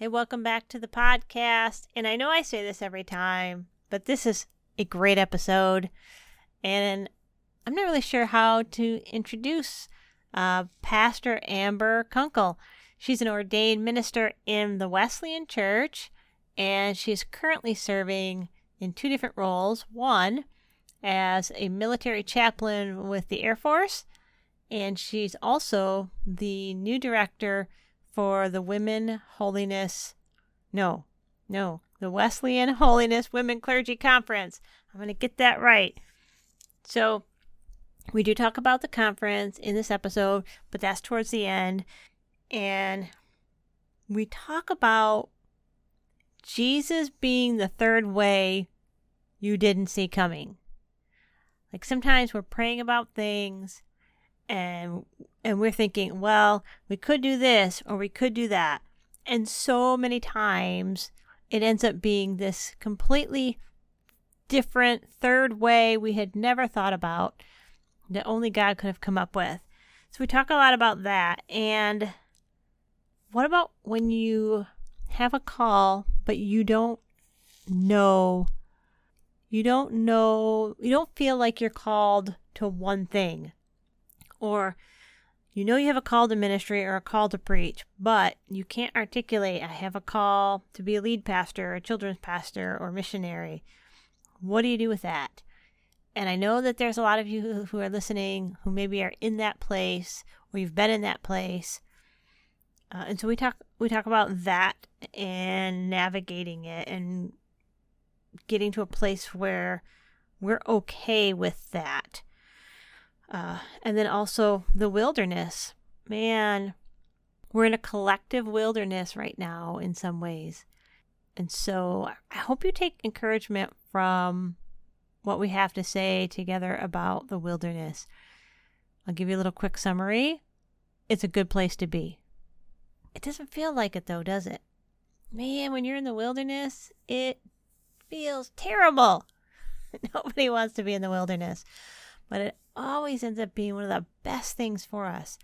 Hey, welcome back to the podcast. And I know I say this every time, but this is a great episode. And I'm not really sure how to introduce uh, Pastor Amber Kunkel. She's an ordained minister in the Wesleyan Church, and she's currently serving in two different roles. One, as a military chaplain with the Air Force, and she's also the new director for the Women Holiness, no, no, the Wesleyan Holiness Women Clergy Conference. I'm going to get that right. So, we do talk about the conference in this episode, but that's towards the end. And we talk about Jesus being the third way you didn't see coming. Like sometimes we're praying about things and and we're thinking, well, we could do this or we could do that. And so many times it ends up being this completely different third way we had never thought about that only God could have come up with. So we talk a lot about that. And what about when you have a call, but you don't know, you don't know, you don't feel like you're called to one thing? Or you know you have a call to ministry or a call to preach, but you can't articulate, I have a call to be a lead pastor, a children's pastor, or missionary. What do you do with that? And I know that there's a lot of you who are listening who maybe are in that place or you've been in that place. Uh, and so we talk we talk about that and navigating it and getting to a place where we're okay with that. Uh, and then also the wilderness. Man, we're in a collective wilderness right now in some ways. And so I hope you take encouragement from what we have to say together about the wilderness. I'll give you a little quick summary. It's a good place to be. It doesn't feel like it though, does it? Man, when you're in the wilderness, it feels terrible. Nobody wants to be in the wilderness, but it always ends up being one of the best things for us.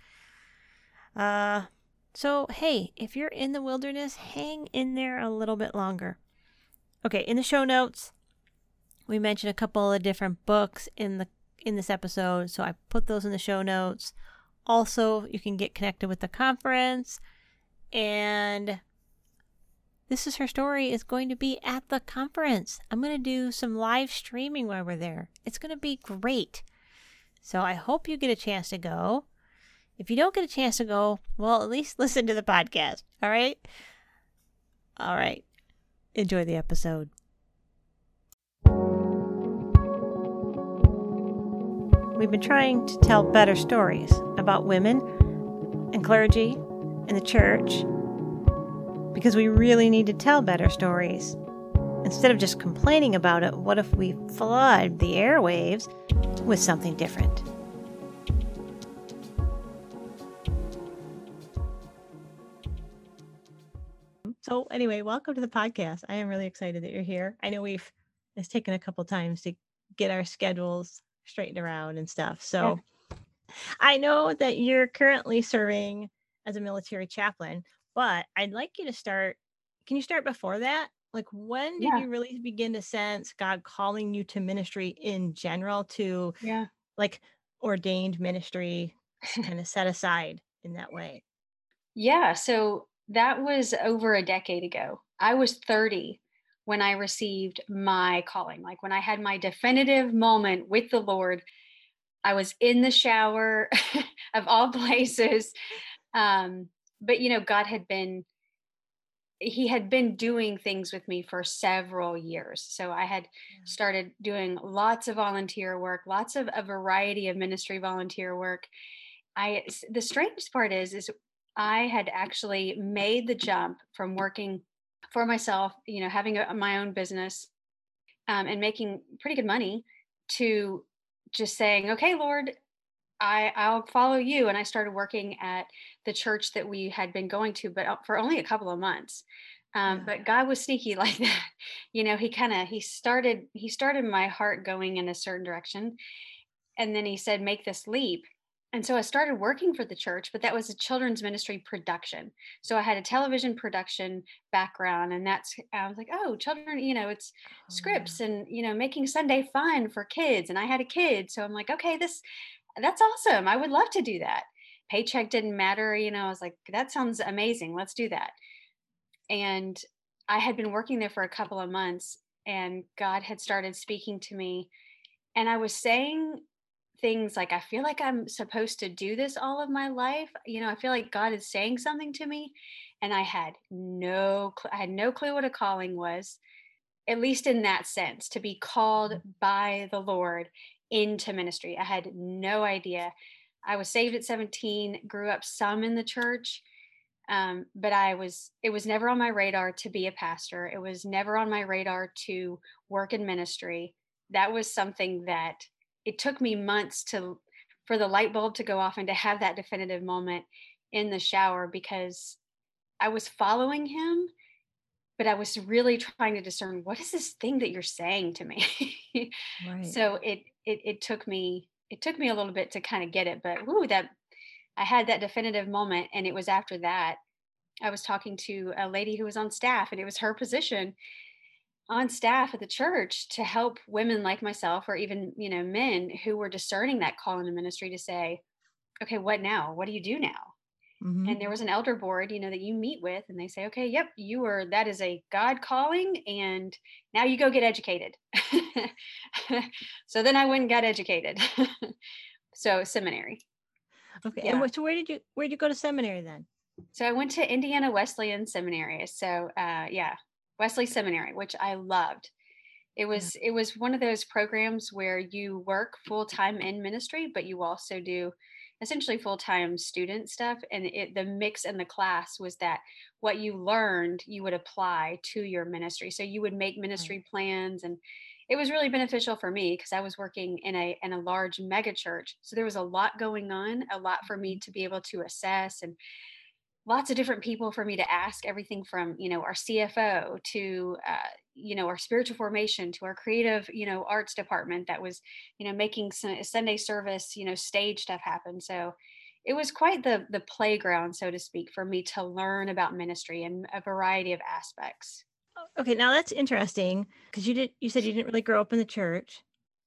Uh, so, hey, if you're in the wilderness, hang in there a little bit longer. Okay, in the show notes, we mentioned a couple of different books in the in this episode, so I put those in the show notes. Also, you can get connected with the conference and this is her story is going to be at the conference. I'm going to do some live streaming while we're there. It's going to be great. So I hope you get a chance to go. If you don't get a chance to go, well, at least listen to the podcast. All right? All right. Enjoy the episode. We've been trying to tell better stories about women and clergy and the church because we really need to tell better stories. Instead of just complaining about it, what if we flood the airwaves with something different? So, anyway, welcome to the podcast. I am really excited that you're here. I know we've it's taken a couple times to get our schedules straightened around and stuff. So yeah. I know that you're currently serving as a military chaplain, but I'd like you to start. Can you start before that? Like, when did yeah. you really begin to sense God calling you to ministry in general to, yeah, like ordained ministry kind of set aside in that way? Yeah. So that was over a decade ago. I was 30 when I received my calling, like when I had my definitive moment with the Lord. I was in the shower of all places. Um, but, you know, God had been, He had been doing things with me for several years. So I had started doing lots of volunteer work, lots of a variety of ministry volunteer work. I, the strangest part is, is I had actually made the jump from working for myself, you know, having a, my own business um, and making pretty good money to just saying, okay, Lord, I, I'll follow you. And I started working at the church that we had been going to, but uh, for only a couple of months. Um, but God was sneaky like that. You know, he kind of, he started, he started my heart going in a certain direction. And then he said, make this leap. and so I started working for the church, but that was a children's ministry production. So I had a television production background, and that's I was like, oh, children, you know, it's oh, scripts and you know, making Sunday fun for kids. And I had a kid, so I'm like, okay, this that's awesome. I would love to do that. Paycheck didn't matter, you know. I was like, that sounds amazing. Let's do that. And I had been working there for a couple of months, and God had started speaking to me, and I was saying things like I feel like I'm supposed to do this all of my life. You know, I feel like God is saying something to me and I had no I had no clue what a calling was at least in that sense to be called mm. by the Lord into ministry. I had no idea. I was saved at 17, grew up some in the church. Um, but I was, it was never on my radar to be a pastor. It was never on my radar to work in ministry. That was something that it took me months to for the light bulb to go off and to have that definitive moment in the shower because I was following him, but I was really trying to discern what is this thing that you're saying to me. right. So it, it it took me it took me a little bit to kind of get it, but ooh, that I had that definitive moment, and it was after that I was talking to a lady who was on staff, and it was her position, on staff at the church to help women like myself or even you know men who were discerning that call in the ministry to say okay what now? What do you do now mm-hmm. and there was an elder board you know that you meet with and they say okay yep you are that is a god calling and now you go get educated so then i went and got educated so seminary okay yeah. and so where did you where did you go to seminary then so I went to Indiana Wesleyan Seminary. So uh, yeah, Wesley Seminary, which I loved. It was yeah. it was one of those programs where you work full time in ministry, but you also do essentially full time student stuff. And it, the mix in the class was that what you learned you would apply to your ministry. So you would make ministry right. plans, and it was really beneficial for me because I was working in a in a large mega church. So there was a lot going on, a lot for me mm-hmm. to be able to assess and lots of different people for me to ask everything from you know our cfo to uh, you know our spiritual formation to our creative you know arts department that was you know making sunday service you know stage stuff happen. So it was quite the the playground so to speak for me to learn about ministry and a variety of aspects. Okay now that's interesting because you did you said you didn't really grow up in the church.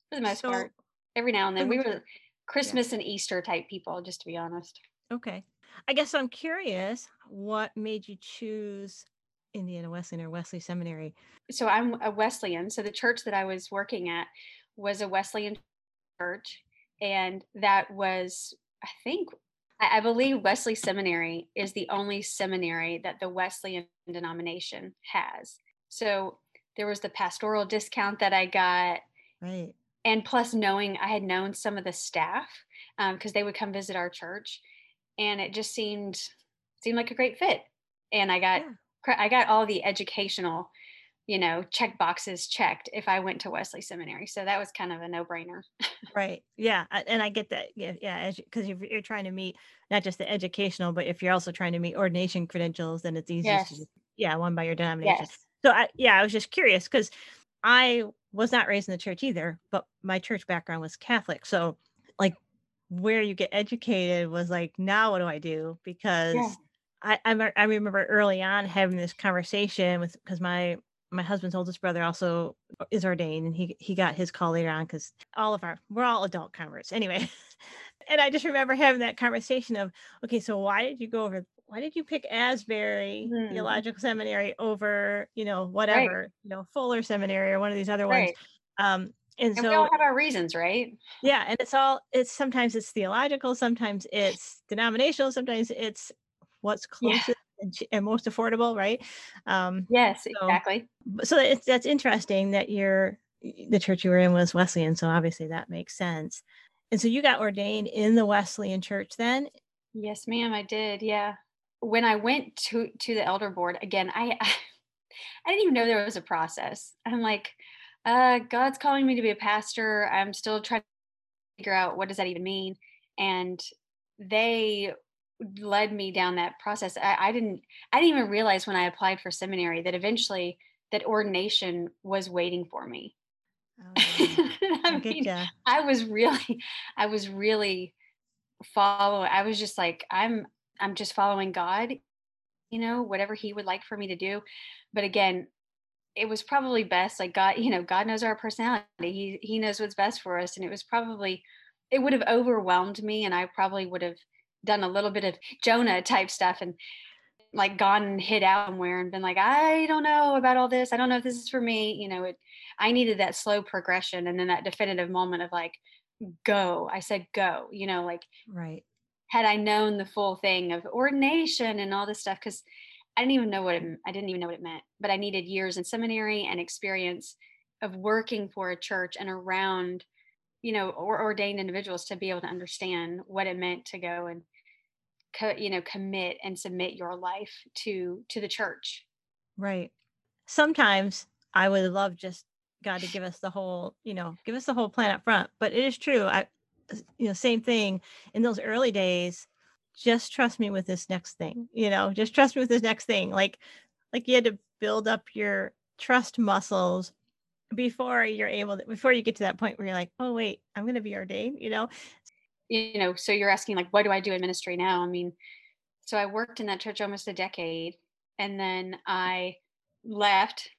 For the most so, part every now and then. We were christmas yeah. and easter type people just to be honest. Okay. I guess I'm curious what made you choose Indiana Wesleyan or Wesley Seminary? So I'm a Wesleyan. So the church that I was working at was a Wesleyan church. And that was, I think, I believe Wesley Seminary is the only seminary that the Wesleyan denomination has. So there was the pastoral discount that I got. Right. And plus, knowing I had known some of the staff because um, they would come visit our church and it just seemed seemed like a great fit and i got yeah. I got all the educational you know check boxes checked if i went to wesley seminary so that was kind of a no-brainer right yeah and i get that yeah yeah because you're, you're trying to meet not just the educational but if you're also trying to meet ordination credentials then it's easy yes. to yeah one by your denomination yes. so I, yeah i was just curious because i was not raised in the church either but my church background was catholic so like where you get educated was like, now what do I do? Because yeah. I, I, I remember early on having this conversation with because my my husband's oldest brother also is ordained and he he got his call later on because all of our we're all adult converts anyway. and I just remember having that conversation of okay, so why did you go over why did you pick Asbury mm. Theological Seminary over, you know, whatever, right. you know, Fuller Seminary or one of these other right. ones? Um, and, and so we all have our reasons right yeah and it's all it's sometimes it's theological sometimes it's denominational sometimes it's what's closest yeah. and, and, most affordable right um yes so, exactly so it's that's interesting that you're the church you were in was wesleyan so obviously that makes sense and so you got ordained in the wesleyan church then yes ma'am i did yeah when i went to to the elder board again i i didn't even know there was a process i'm like uh, God's calling me to be a pastor. I'm still trying to figure out what does that even mean. And they led me down that process. I, I didn't I didn't even realize when I applied for seminary that eventually that ordination was waiting for me. Oh, I, I mean, I was really, I was really following. I was just like I'm I'm just following God, you know, whatever he would like for me to do. But again, it was probably best like God, you know, God knows our personality. He he knows what's best for us and it was probably it would have overwhelmed me and I probably would have done a little bit of Jonah type stuff and like gone and hid out somewhere and been like, I don't know about all this. I don't know if this is for me. You know, it I needed that slow progression and then that definitive moment of like, go. I said go, you know, like right. Had I known the full thing of ordination and all this stuff, because I didn't even know what it I didn't even know what it meant, but I needed years in seminary and experience of working for a church and around, you know, or ordained individuals to be able to understand what it meant to go and co- you know commit and submit your life to to the church. Right. Sometimes i would love just god to give us the whole you know give us the whole plan up front but it is true. I you know same thing in those early days just trust me with this next thing you know just trust me with this next thing. Like like you had to build up your trust muscles before you're able to before you get to that point where you're like oh wait i'm going to be ordained you know you know, so you're asking like, what do I do in ministry now? I mean, so I worked in that church almost a decade and then I left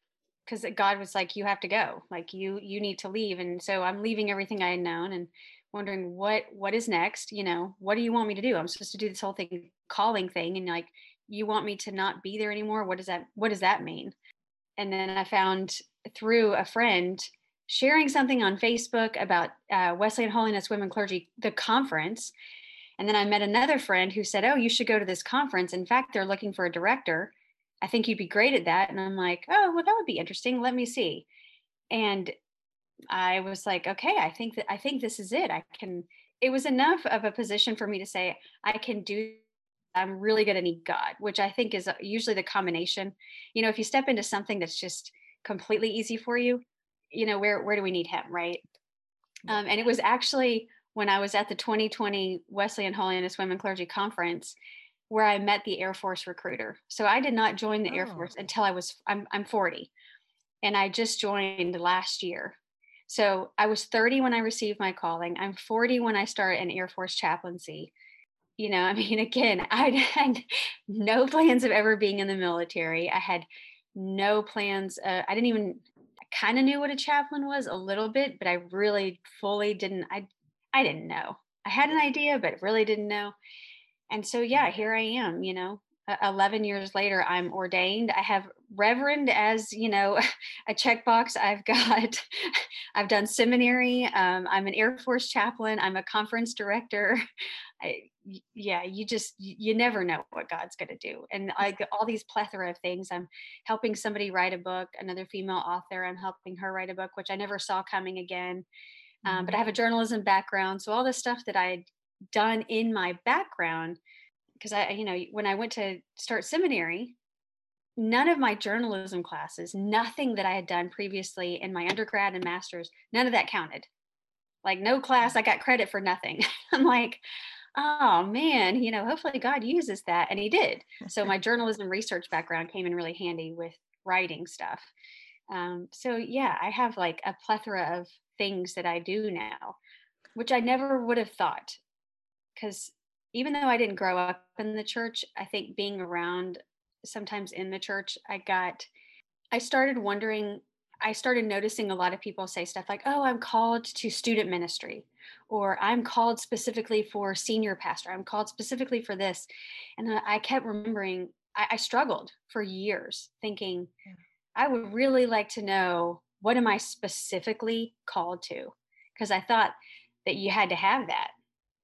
because God was like, you have to go, like you, you need to leave. And so I'm leaving everything I had known and wondering what, what is next? You know, what do you want me to do? I'm supposed to do this whole thing, calling thing. And like, you want me to not be there anymore? What does that, what does that mean? And then I found through a friend sharing something on Facebook about uh, Wesleyan Holiness Women Clergy, the conference. And then I met another friend who said, Oh, you should go to this conference. In fact, they're looking for a director. I think you'd be great at that. And I'm like, Oh, well, that would be interesting. Let me see. And I was like, okay, I think that I think this is it. I can, it was enough of a position for me to say, I can do I'm really going to need God, which I think is uh, usually the combination. You know, if you step into something that's just completely easy for you, you know where where do we need him right? Um, and it was actually when i was at the 2020 wesleyan holiness women clergy conference where i met the air force recruiter. So i did not join the oh. air force until i was I'm, I'm 40 and i just joined last year. So i was 30 when i received my calling. I'm 40 when i start an air force chaplaincy. You know i mean again i had no plans of ever being in the military. I had no plans uh, i didn't even kind of knew what a chaplain was a little bit, but I really fully didn't. I I didn't know. I had an idea, but really didn't know. And so, yeah, here I am. You know, 11 years later, I'm ordained. I have reverend as you know a checkbox. I've got. I've done seminary. Um, I'm an Air Force chaplain. I'm a conference director. I, yeah you just you never know what god's going to do and i get all these plethora of things. I'm helping somebody write a book another female author i'm helping her write a book which i never saw coming again um, mm-hmm. but i have a journalism background so all the stuff that i had done in my background because i you know when i went to start seminary none of my journalism classes nothing that i had done previously in my undergrad and masters none of that counted. Like no class i got credit for nothing. I'm like oh man, you know, hopefully God uses that. And he did. So my journalism research background came in really handy with writing stuff. Um, so yeah, I have like a plethora of things that I do now, which I never would have thought. Because even though I didn't grow up in the church, I think being around sometimes in the church, I got, I started wondering I started noticing a lot of people say stuff like, oh, I'm called to student ministry, or I'm called specifically for senior pastor, I'm called specifically for this. And I kept remembering, I, I struggled for years thinking, I would really like to know what am I specifically called to? Because I thought that you had to have that.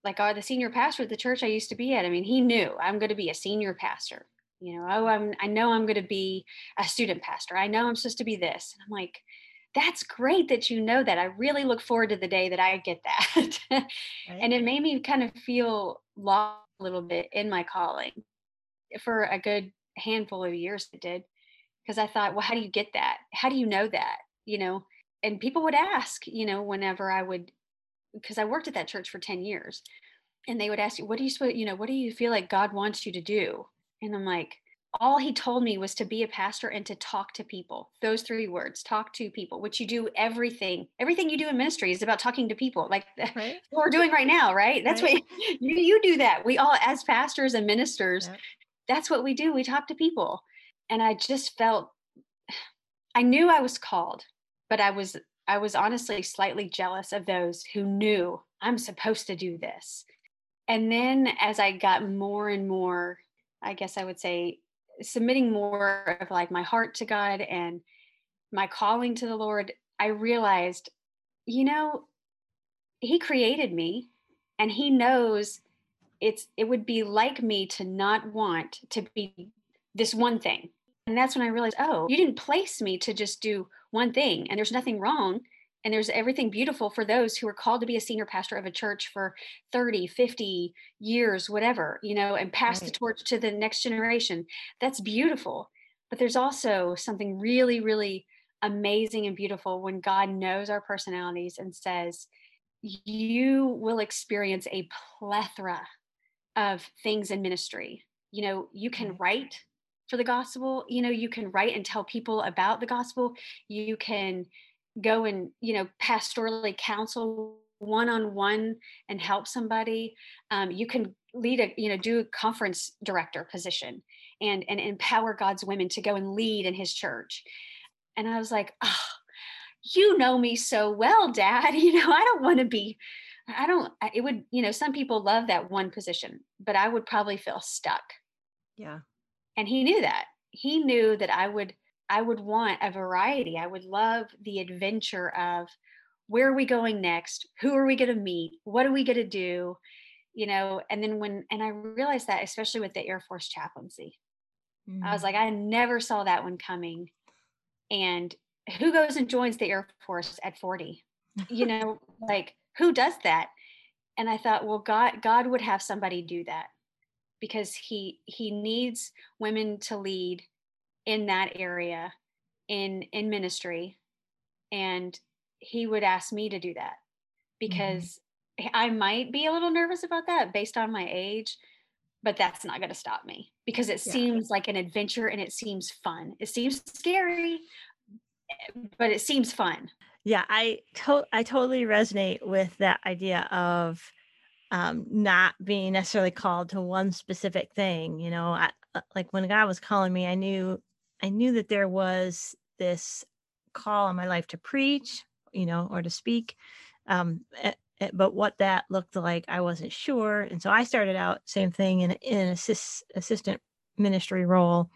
Like, oh, the senior pastor at the church I used to be at, I mean, he knew I'm going to be a senior pastor you know oh i'm i know i'm going to be a student pastor i know i'm supposed to be this and i'm like that's great that you know that i really look forward to the day that i get that. Right. and it made me kind of feel lost a little bit in my calling for a good handful of years it did because i thought well how do you get that? How do you know that? You know? And people would ask you know whenever i would because i worked at that church for 10 years and they would ask you what do you you know what do you feel like god wants you to do? And I'm like, all he told me was to be a pastor and to talk to people those three words talk to people which you do everything everything you do in ministry is about talking to people like right. what we're doing right now right? That's right. what you, you do that. We all as pastors and ministers that's what we do. We talk to people. And i just felt i knew i was called but i was i was honestly slightly jealous of those who knew i'm supposed to do this. And then as i got more and more i guess i would say submitting more of like my heart to God and my calling to the Lord, I realized, you know, he created me and he knows it's it would be like me to not want to be this one thing. And that's when I realized, oh, you didn't place me to just do one thing and there's nothing wrong and there's everything beautiful for those who are called to be a senior pastor of a church for 30 50 years whatever you know and pass right. the torch to the next generation. That's beautiful. But there's also something really really amazing and beautiful when god knows our personalities and says you will experience a plethora of things in ministry. You know you can write for the gospel you know you can write and tell people about the gospel. You can go and you know pastorally counsel one-on-one and help somebody um, you can lead a you know do a conference director position and and empower god's women to go and lead in his church. And i was like oh you know me so well dad you know i don't want to be i don't it would you know some people love that one position but i would probably feel stuck. Yeah. And he knew that. He knew that i would I would want a variety. I would love the adventure of where are we going next? Who are we going to meet? What are we going to do? You know, and then when, and I realized that, especially with the Air Force chaplaincy, mm. I was mm. like, I never saw that one coming. And who goes and joins the Air Force at 40? You know, like who does that? And I thought, well, God, God would have somebody do that because he he needs women to lead in that area in in ministry and he would ask me to do that because mm-hmm. I might be a little nervous about that based on my age but that's not going to stop me because it yeah. seems like an adventure and it seems fun. It seems scary but it seems fun. Yeah, I to- I totally resonate with that idea of um, not being necessarily called to one specific thing. You know, I, uh, like when God was calling me, I knew I knew that there was this call in my life to preach, you know, or to speak. Um, eh, eh, but what that looked like, I wasn't sure. And so I started out same thing in, in an assist, assistant ministry role,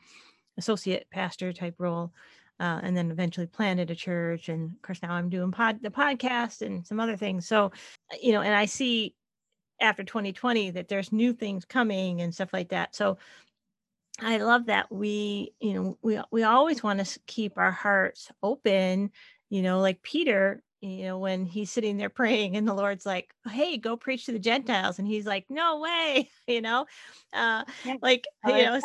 associate pastor type role. Uh, and then eventually planted a church. And of course, now I'm doing pod, the podcast and some other things. So, uh, you know, and I see after 2020 that there's new things coming and stuff like that. So I love that we, you know, we we always want to keep our hearts open, you know, like Peter, you know, when he's sitting there praying and the Lord's like, "Hey, go preach to the Gentiles." And he's like, "No way." You know? Uh like, you know,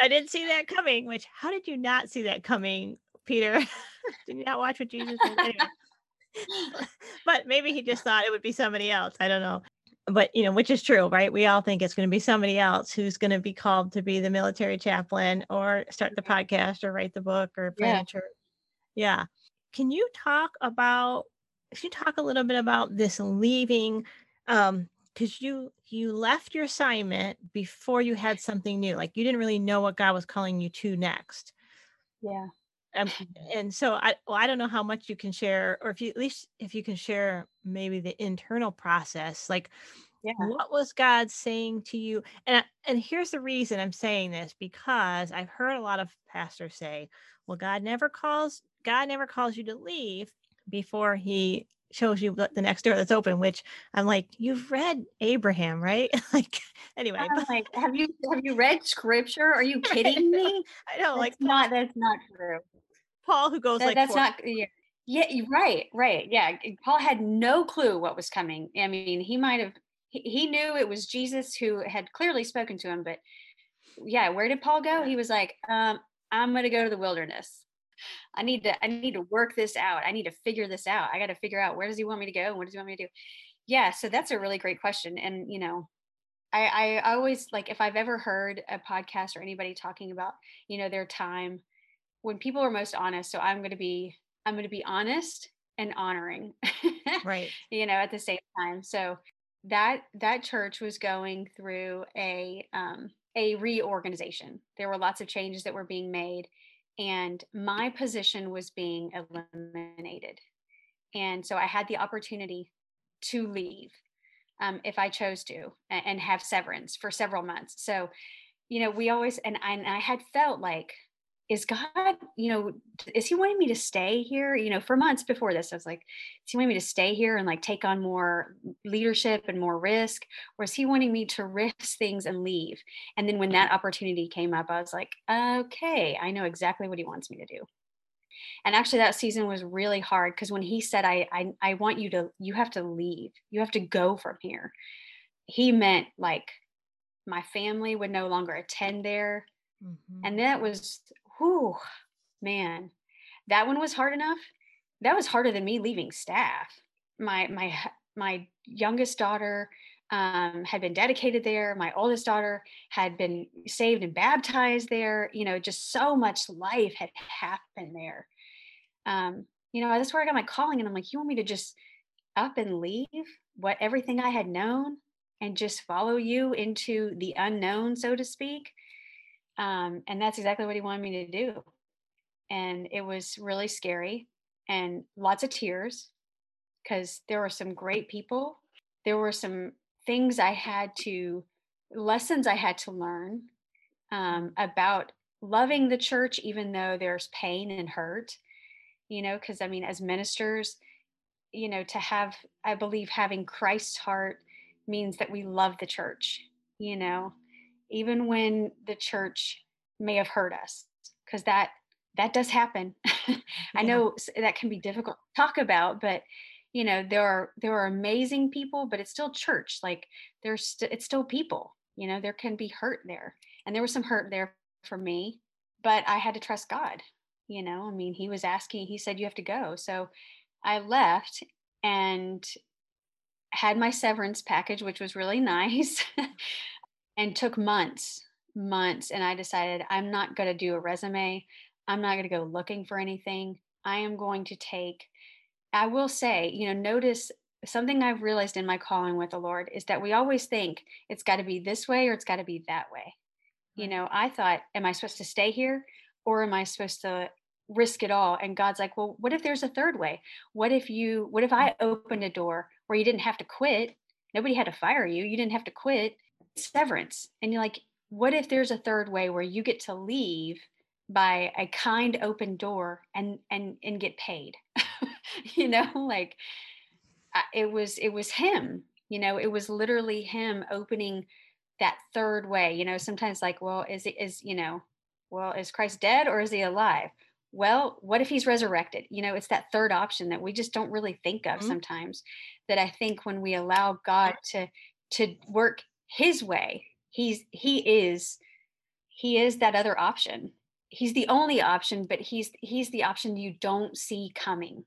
I didn't see that coming, which how did you not see that coming, Peter? did you not watch what Jesus did? Anyway. but maybe he just thought it would be somebody else. I don't know but you know which is true right? We all think it's going to be somebody else who's going to be called to be the military chaplain or start the podcast or write the book or plant yeah. a church. Yeah. Can you talk about can you talk a little bit about this leaving um because you you left your assignment before you had something new like you didn't really know what god was calling you to next. Yeah um, and so I, well, I don't know how much you can share, or if you at least if you can share maybe the internal process, like yeah. what was God saying to you? And and here's the reason I'm saying this because I've heard a lot of pastors say, "Well, God never calls God never calls you to leave before He shows you the next door that's open." Which I'm like, you've read Abraham, right? like anyway, I'm like, have you have you read Scripture? Are you kidding me? I know, that's like not that's not true. Paul who goes that, like that's not yeah. Yeah, right, right. Yeah. Paul had no clue what was coming. I mean, he might have he, he knew it was Jesus who had clearly spoken to him, but yeah, where did Paul go? He was like, um, I'm gonna go to the wilderness. I need to I need to work this out. I need to figure this out. I got to figure out where does he want me to go and what does he want me to do? Yeah, so that's a really great question. And you know, I, I always like if I've ever heard a podcast or anybody talking about, you know, their time when people are most honest. So I'm going to be, I'm going to be honest and honoring, right? you know, at the same time. So that that church was going through a um, a reorganization. There were lots of changes that were being made, and my position was being eliminated. And so I had the opportunity to leave um, if I chose to and, and, have severance for several months. So, you know, we always, and I, and I had felt like, is God, you know, is he wanting me to stay here? You know, for months before this, I was like, is he wanting me to stay here and like take on more leadership and more risk? Or is he wanting me to risk things and leave? And then when that opportunity came up, I was like, okay, I know exactly what he wants me to do and actually that season was really hard because when he said I, I i want you to you have to leave you have to go from here he meant like my family would no longer attend there mm-hmm. and that was whew man that one was hard enough that was harder than me leaving staff my my my youngest daughter um, had been dedicated there. My oldest daughter had been saved and baptized there. You know, just so much life had happened there um, you know, that's where I got my calling. And I'm like, you want me to just up and leave what everything I had known and just follow you into the unknown, so to speak? Um, and that's exactly what he wanted me to do. And it was really scary and lots of tears because there were some great people. There were some things I had to, lessons I had to learn um, about loving the church, even though there's pain and hurt you know, because I mean, as ministers, you know, to have, I believe having Christ's heart means that we love the church, you know, even when the church may have hurt us, because that that does happen. I know that can be difficult to talk about, but you know, there are there are amazing people, but it's still church. Like there's st- it's still people. You know, there can be hurt there, and there was some hurt there for me, but I had to trust God you know i mean he was asking he said you have to go so i left and had my severance package which was really nice and took months months and i decided i'm not going to do a resume i'm not going to go looking for anything i am going to take i will say you know notice something i've realized in my calling with the lord is that we always think it's got to be this way or it's got to be that way you know i thought am i supposed to stay here or am I supposed to risk it all? And God's like, well, what if there's a third way? What if you, what if I opened a door where you didn't have to quit? Nobody had to fire you. You didn't have to quit. Severance. And you're like, what if there's a third way where you get to leave by a kind open door and and and get paid? you know, like it was it was him. You know, it was literally him opening that third way. You know, sometimes like, well, is it is you know, well, is Christ dead or is he alive? Well, what if he's resurrected? You know, it's that third option that we just don't really think of mm-hmm. sometimes. That I think when we allow God to to work his way, he's he is he is that other option. He's the only option, but he's he's the option you don't see coming.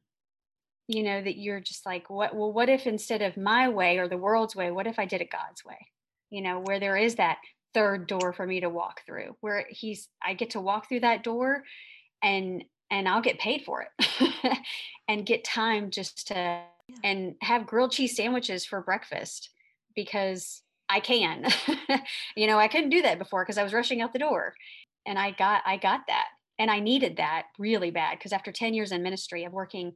You know, that you're just like, what well, what if instead of my way or the world's way, what if I did it God's way? You know, where there is that third door for me to walk through where he's i get to walk through that door and and i'll get paid for it and get time just to yeah. and have grilled cheese sandwiches for breakfast because i can you know i couldn't do that before because i was rushing out the door and i got i got that and i needed that really bad because after 10 years in ministry of working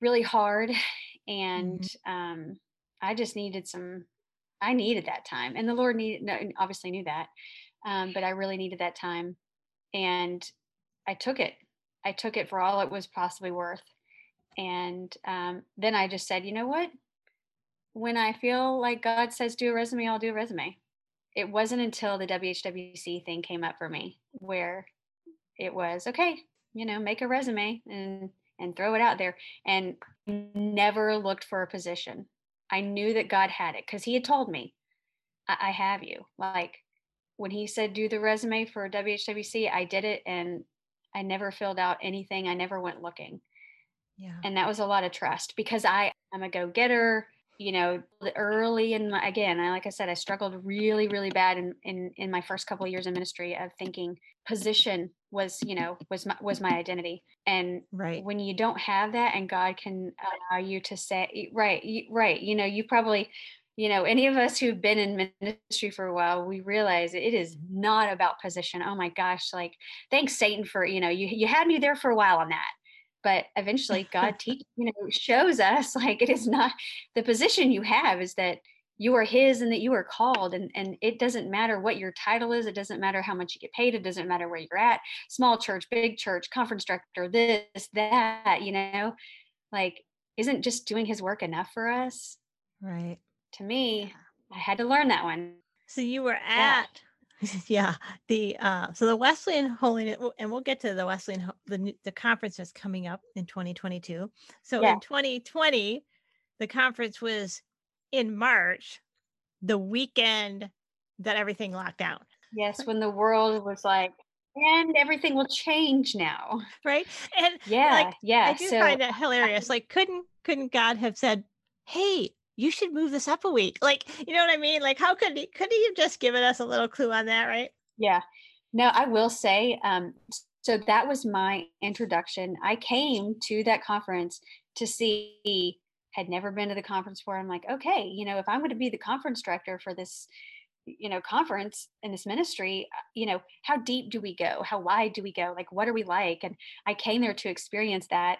really hard and mm-hmm. um, i just needed some I needed that time, and the Lord needed obviously knew that, um, but I really needed that time, and I took it. I took it for all it was possibly worth, and um, then I just said, you know what? When I feel like God says do a resume, I'll do a resume. It wasn't until the WHWC thing came up for me where it was okay. You know, make a resume and and throw it out there, and never looked for a position I knew that God had it because He had told me, I-, I have you. Like when He said, do the resume for WHWC, I did it and I never filled out anything. I never went looking. Yeah. And that was a lot of trust because I am a go getter. You know early in my again I, like i said i struggled really really bad in in, in my first couple of years in ministry of thinking position was you know was my was my identity. And right. when you don't have that and god can allow you to say right right you know you probably you know any of us who've been in ministry for a while we realize it is mm-hmm. not about position. Oh my gosh like thanks satan for you know you, you had me there for a while on that but eventually god teach you know shows us like it is not the position you have is that you are his and that you are called and and it doesn't matter what your title is it doesn't matter how much you get paid it doesn't matter where you're at small church big church conference director this that you know? Like isn't just doing his work enough for us? Right. To me i had to learn that one. So you were at yeah the uh so the wesleyan holiness and we'll get to the wesleyan the the conference that's coming up in 2022 so yeah. in 2020 the conference was in march the weekend that everything locked down. Yes when the world was like and everything will change now. Right? And yeah like, yeah i do so, find that hilarious like couldn't couldn't god have said hey you should move this up a week. Like, you know what I mean? Like, how could he could he have just given us a little clue on that, right? Yeah. No, I will say, um, so that was my introduction. I came to that conference to see, had never been to the conference before. I'm like, okay, you know, if I'm going to be the conference director for this, you know, conference in this ministry, uh, you know, how deep do we go? How wide do we go? Like, what are we like? And I came there to experience that.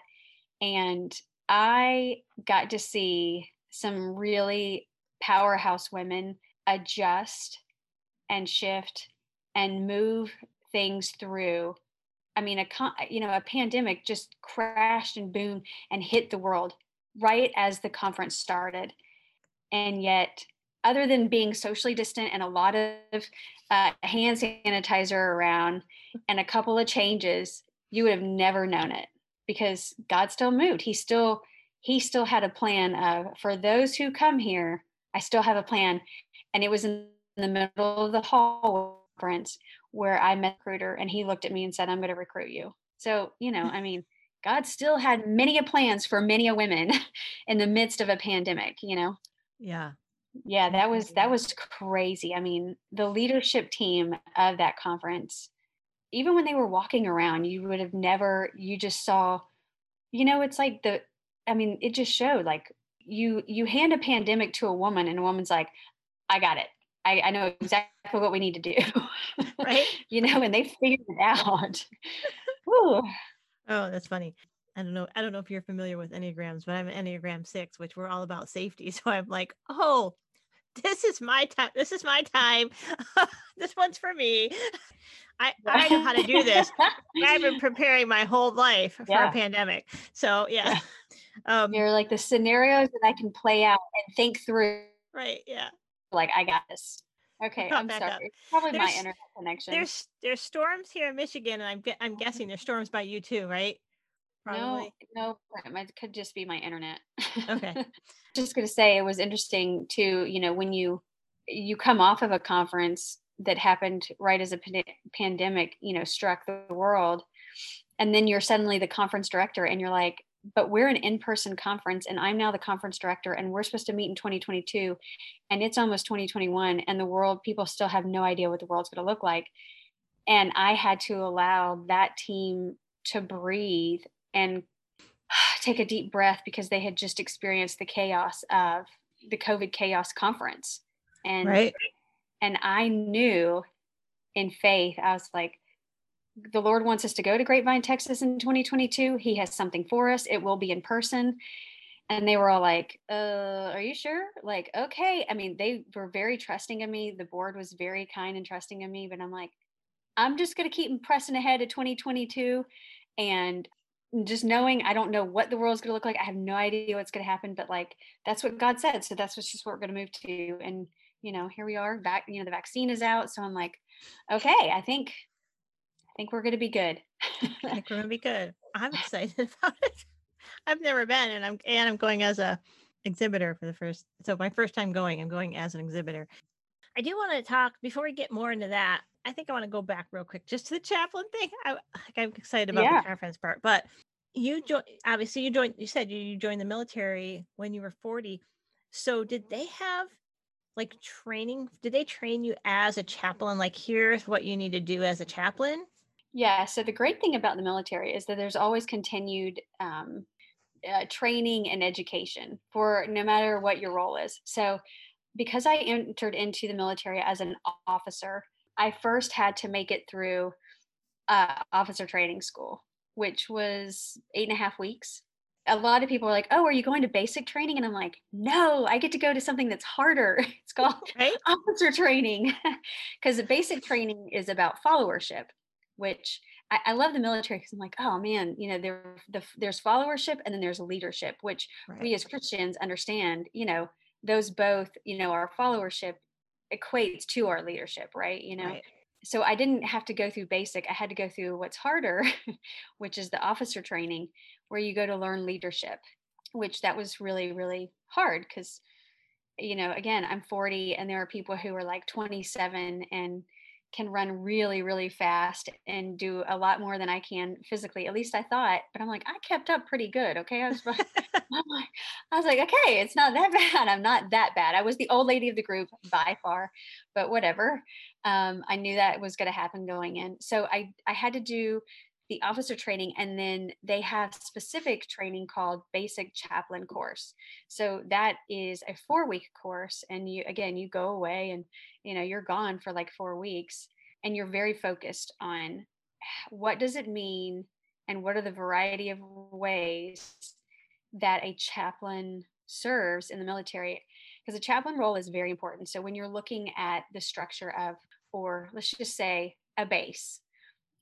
And I got to see some really powerhouse women adjust and shift and move things through. I mean a you know a pandemic just crashed and boomed and hit the world right as the conference started. And yet other than being socially distant and a lot of uh, hand sanitizer around and a couple of changes you would have never known it because god still moved. He still he still had a plan of for those who come here, I still have a plan. And it was in the middle of the hall conference where I met a recruiter and he looked at me and said, I'm going to recruit you. So, you know, I mean, God still had many a plans for many a women in the midst of a pandemic, you know? Yeah. Yeah, that was that was crazy. I mean, the leadership team of that conference, even when they were walking around, you would have never you just saw, you know, it's like the I mean, it just showed like you you hand a pandemic to a woman and a woman's like, I got it. I, I know exactly what we need to do. right. you know, and they figured it out. oh, that's funny. I don't know. I don't know if you're familiar with Enneagrams, but I'm an Enneagram six, which we're all about safety. So I'm like, oh, this is my time. This is my time. this one's for me. I, I know how to do this. I've been preparing my whole life for yeah. a pandemic. So yeah. Um, You're like the scenarios that I can play out and think through. Right. Yeah. Like I got this. Okay, I'm sorry. Up. Probably there's, my internet connection. There's there's storms here in Michigan, and I'm I'm guessing there's storms by you too, right? Probably. No, no, it could just be my internet. Okay. just gonna say it was interesting to You know, when you you come off of a conference that happened right as a pandemic, you know, struck the world, and then you're suddenly the conference director, and you're like, but we're an in-person conference and i'm now the conference director and we're supposed to meet in 2022 and it's almost 2021 and the world people still have no idea what the world's going to look like and i had to allow that team to breathe and take a deep breath because they had just experienced the chaos of the covid chaos conference and right. and i knew in faith i was like the Lord wants us to go to Grapevine, Texas in 2022. He has something for us. It will be in person. And they were all like, uh, are you sure? Like, okay. I mean, they were very trusting of me. The board was very kind and trusting of me, but I'm like, I'm just going to keep pressing ahead to 2022 and just knowing I don't know what the world's going to look like. I have no idea what's going to happen, but like, that's what God said. So that's what's just what we're going to move to. And, you know, here we are back, you know, the vaccine is out. So I'm like, okay, I think think we're going to be good. I think we're going to be good. I'm excited about it. I've never been, and I'm and I'm going as a exhibitor for the first. So my first time going, I'm going as an exhibitor. I do want to talk before we get more into that. I think I want to go back real quick just to the chaplain thing. I, I'm excited about yeah. the conference part, but you joined. Obviously, you joined. You said you joined the military when you were 40. So did they have like training? Did they train you as a chaplain? Like, here's what you need to do as a chaplain? Yeah. So the great thing about the military is that there's always continued um, uh, training and education for no matter what your role is. So because I entered into the military as an officer, I first had to make it through uh, officer training school, which was eight and a half weeks. A lot of people are like, "Oh, are you going to basic training?" And I'm like, "No, I get to go to something that's harder. It's called right? officer training, because the basic training is about followership, which I, I love the military because I'm like, oh man, you know, there the, there's followership and then there's leadership, which right. we as Christians understand. You know, those both, you know, our followership equates to our leadership, right? You know. Right. So I didn't have to go through basic. I had to go through what's harder, which is the officer training, where you go to learn leadership, which that was really, really hard because you know, again, I'm 40 and there are people who are like 27 and can run really, really fast and do a lot more than I can physically. At least I thought, but I'm like, I kept up pretty good. Okay. I was, like, I was like, okay, it's not that bad. I'm not that bad. I was the old lady of the group by far, but whatever. Um, I knew that was going to happen going in. So I, I had to do the officer training and then they have specific training called basic chaplain course. So that is a four week course and you again you go away and you know you're gone for like four weeks and you're very focused on what does it mean and what are the variety of ways that a chaplain serves in the military? Because a chaplain role is very important. So when you're looking at the structure of or let's just say a base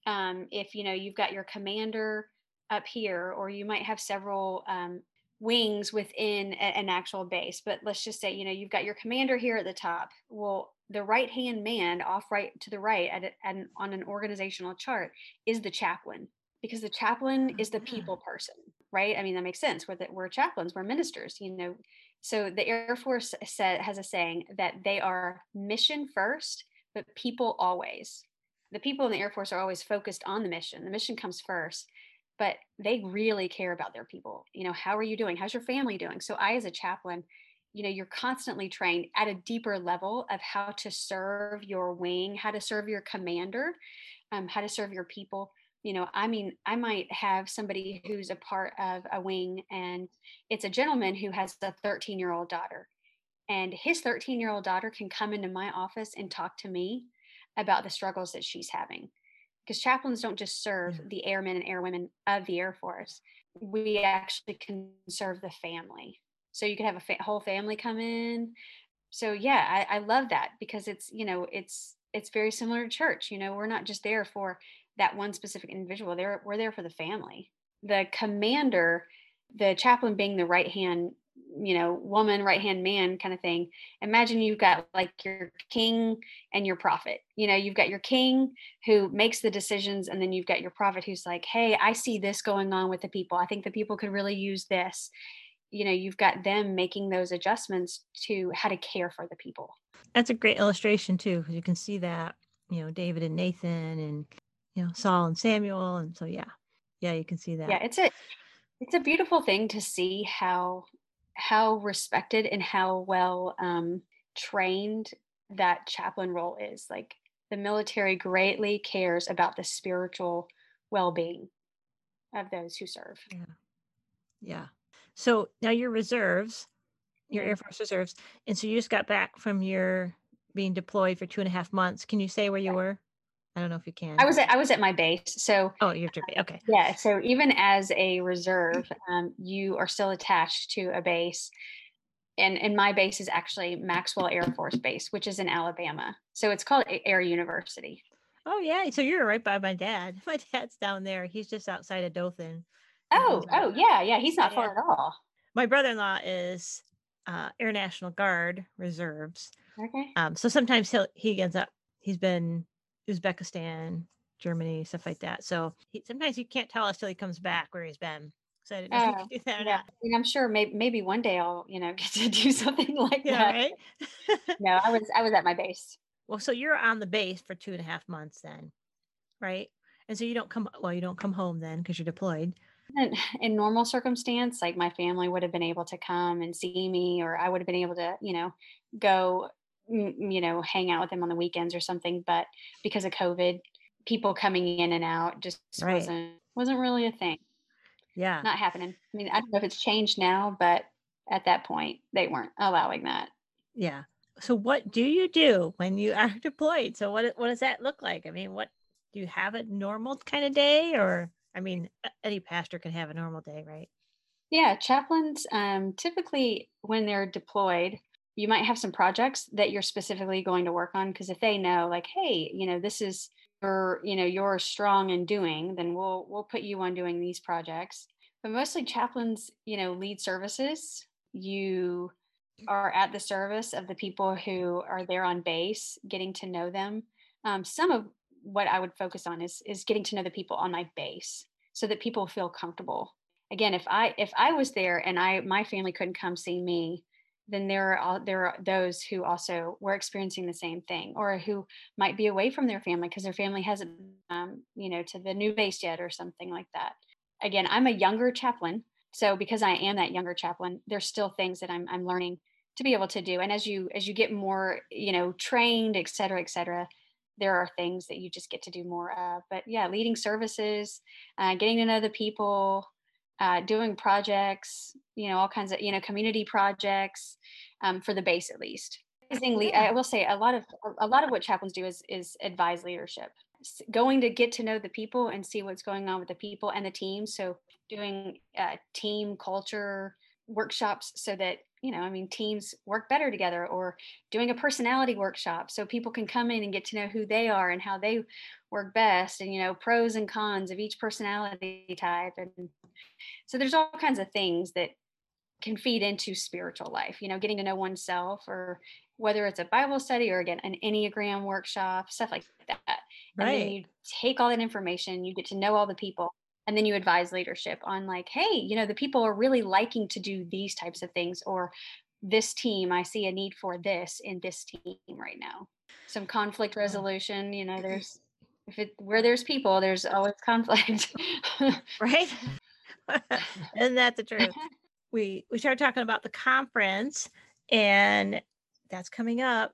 um, if you know you've got your commander up here or you might have several um, wings within a, an actual base but let's just say you know you've got your commander here at the top. Well the right hand man off right to the right at, at an, on an organizational chart is the chaplain because the chaplain is the oh, people person right? I mean that makes sense. We're, the, we're chaplains we're ministers you know? So the air force said, has a saying that they are mission first but people always the people in the Air Force are always focused on the mission. The mission comes first, but they really care about their people. You know, how are you doing? How's your family doing? So I, as a chaplain, you know, you're constantly trained at a deeper level of how to serve your wing, how to serve your commander, um, how to serve your people. You know, I mean, I might have somebody who's a part of a wing and it's a gentleman who has a 13 year old daughter. And his 13 year old daughter can come into my office and talk to me about the struggles that she's having. Because chaplains don't just serve yeah. the airmen and airwomen of the Air Force, we actually can serve the family. So you could have a fa- whole family come in. So yeah, I, I love that because it's you know it's it's very similar to church. You know, we're not just there for that one specific individual. There we're there for the family. The commander, the chaplain being the right hand you know woman right hand man kind of thing. Imagine you've got like your king and your prophet. You know you've got your king who makes the decisions and then you've got your prophet who's like hey i see this going on with the people. I think the people could really use this. You know you've got them making those adjustments to how to care for the people. That's a great illustration too because you can see that you know david and nathan and you know saul and samuel and so yeah. Yeah you can see that. Yeah it's a it's a beautiful thing to see how how respected and how well um, trained that chaplain role is. Like the military greatly cares about the spiritual well-being of those who serve. Yeah. Yeah. So now your reserves, your Air Force reserves, and so you just got back from your being deployed for two and a half months. Can you say where you yeah. were? I don't know if you can. I was at I was at my base. So oh, you're okay. Yeah. So even as a reserve, um, you are still attached to a base, and and my base is actually Maxwell Air Force Base, which is in Alabama. So it's called Air University. Oh yeah. So you're right by my dad. My dad's down there. He's just outside of Dothan. Oh oh yeah yeah. He's not far at all. My brother-in-law is uh, Air National Guard Reserves. Okay. Um. So sometimes he'll he ends up he's been Uzbekistan, Germany, stuff like that. So he, sometimes you can't tell us till he comes back where he's been. So I didn't know uh, if you could do that yeah. I mean, I'm sure maybe, maybe one day I'll, you know, get to do something like yeah, that. Right? no, I was I was at my base. Well, so you're on the base for two and a half months then, right? And so you don't come well, you don't come home then because you're deployed. in normal circumstance, like my family would have been able to come and see me, or I would have been able to, you know, go, you know, hang out with them on the weekends or something. But because of COVID, people coming in and out just right. wasn't wasn't really a thing. Yeah, not happening. I mean, I don't know if it's changed now, but at that point, they weren't allowing that. Yeah. So, what do you do when you are deployed? So, what what does that look like? I mean, what do you have a normal kind of day, or I mean, any pastor can have a normal day, right? Yeah, chaplains um, typically, when they're deployed, you might have some projects that you're specifically going to work on because if they know, like, hey, you know, this is your, you know, you're strong in doing, then we'll we'll put you on doing these projects. But mostly chaplains, you know, lead services. You are at the service of the people who are there on base, getting to know them. Um, some of what I would focus on is is getting to know the people on my base so that people feel comfortable. Again, if I if I was there and I my family couldn't come see me, then there are there are those who also were experiencing the same thing or who might be away from their family because their family hasn't um, you know to the new base yet or something like that again i'm a younger chaplain so because i am that younger chaplain there's still things that i'm, I'm learning to be able to do and as you as you get more you know trained et cetera et cetera there are things that you just get to do more of. But yeah, leading services, uh, getting to know the people, uh, doing projects, you know, all kinds of, you know, community projects um, for the base at least. I will say a lot of a lot of what chaplains do is is advise leadership, going to get to know the people and see what's going on with the people and the team. So doing uh, team culture workshops so that you know, I mean, teams work better together or doing a personality workshop so people can come in and get to know who they are and how they work best and, you know, pros and cons of each personality type. And so there's all kinds of things that can feed into spiritual life, you know, getting to know oneself or whether it's a Bible study or again, an Enneagram workshop, stuff like that. Right. And then you take all that information, you get to know all the people and then you advise leadership on like hey you know the people are really liking to do these types of things or this team i see a need for this in this team right now. Some conflict resolution you know there's if it where there's people there's always conflict. Right. Isn't that the truth? We we started talking about the conference and that's coming up.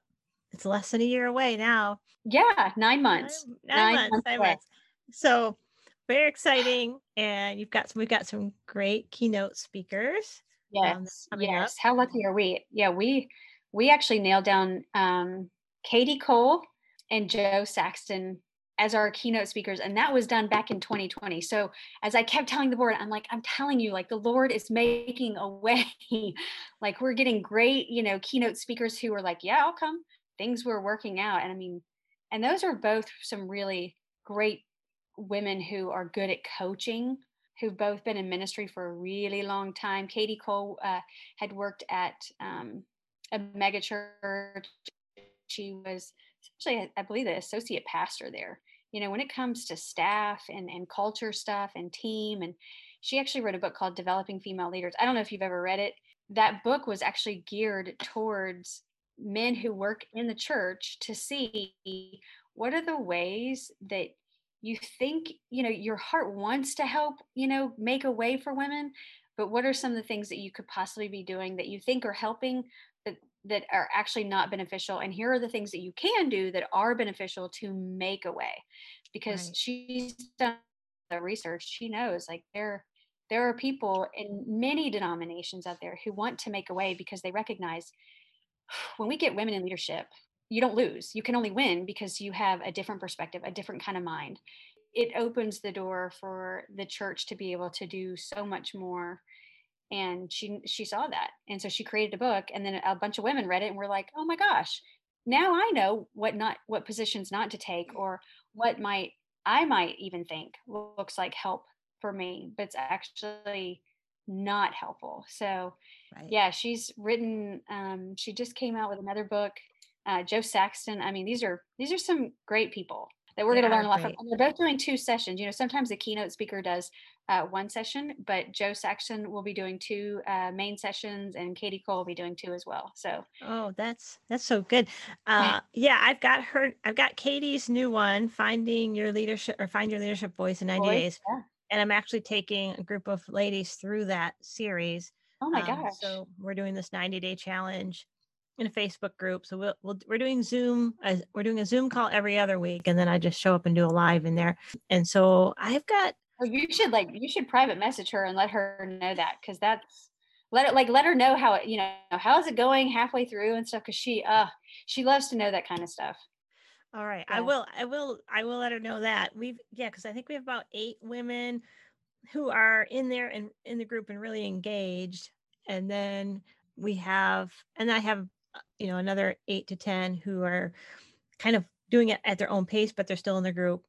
It's less than a year away now. Yeah nine months. Nine, nine, nine months, months, nine months. so very exciting. And you've got some, we've got some great keynote speakers. Um, yes. Um, yes. Up. How lucky are we? Yeah, we we actually nailed down um, Kadi Cole and Jo Saxton as our keynote speakers and that was done back in 2020 so as i kept telling the board i'm like i'm telling you like the lord is making a way like we're getting great you know keynote speakers who are like yeah i'll come things were working out and i mean and those are both some really great women who are good at coaching who've both been in ministry for a really long time. Kadi Cole uh, had worked at um, a megachurch. She was actually, I believe, the associate pastor there. You know, when it comes to staff and, and culture stuff and team, and she actually wrote a book called Developing Female Leaders. I don't know if you've ever read it. That book was actually geared towards men who work in the church to see what are the ways that you think you know your heart wants to help you know make a way for women but what are some of the things that you could possibly be doing that you think are helping that that are actually not beneficial and here are the things that you can do that are beneficial to make a way because right. she's done the research she knows like there there are people in many denominations out there who want to make a way because they recognize when we get women in leadership you don't lose. You can only win because you have a different perspective, a different kind of mind. It opens the door for the church to be able to do so much more. And she she saw that. And so she created a book and then a bunch of women read it and were like, "Oh my gosh, now I know what not what positions not to take or what might I might even think looks like help for me, but it's actually not helpful." So, right. yeah, she's written um she just came out with another book uh, Jo Saxton. I mean, these are these are some great people that we're going to learn a lot great. from. And they're both doing two sessions. You know, sometimes the keynote speaker does uh, one session, but Jo Saxton will be doing two uh, main sessions, and Kadi Cole will be doing two as well. So, oh, that's that's so good. Uh, yeah, I've got her. I've got Kadi's new one, "Finding Your Leadership" or "Find Your Leadership Voice in 90 Voice, Days." Yeah. and I'm actually taking a group of ladies through that series. Oh my um, gosh. So we're doing this 90 day challenge in a Facebook group. So we'll, we we are doing Zoom. Uh, we're doing a Zoom call every other week, and then I just show up and do a live in there. And so I've got. Well, you should like you should private message her and let her know that because that's let it like let her know how it you know how's it going halfway through and stuff because she uh she loves to know that kind of stuff. All right, yeah. I will. I will. I will let her know that we've yeah because I think we have about eight women who are in there and in the group and really engaged, and then we have and I have you know another eight to ten who are kind of doing it at their own pace but they're still in the group.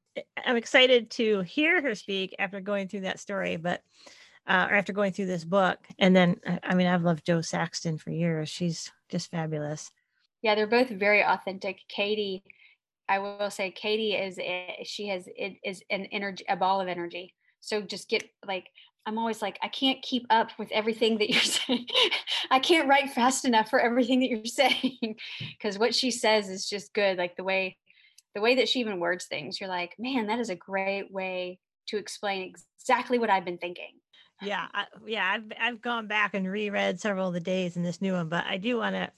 I'm excited to hear her speak after going through that story but uh, or after going through this book. And then uh, i mean i've loved jo saxton for years. She's just fabulous. Yeah they're both very authentic. Kadi i will say kadi is a, she has it is an energy a ball of energy. So just get like I'm always like, I can't keep up with everything that you're saying. I can't write fast enough for everything that you're saying. Cause what she says is just good. Like the way, the way that she even words things, you're like, man, that is a great way to explain exactly what I've been thinking. Yeah. I, yeah. I've, I've gone back and reread several of the days in this new one, but I do want to,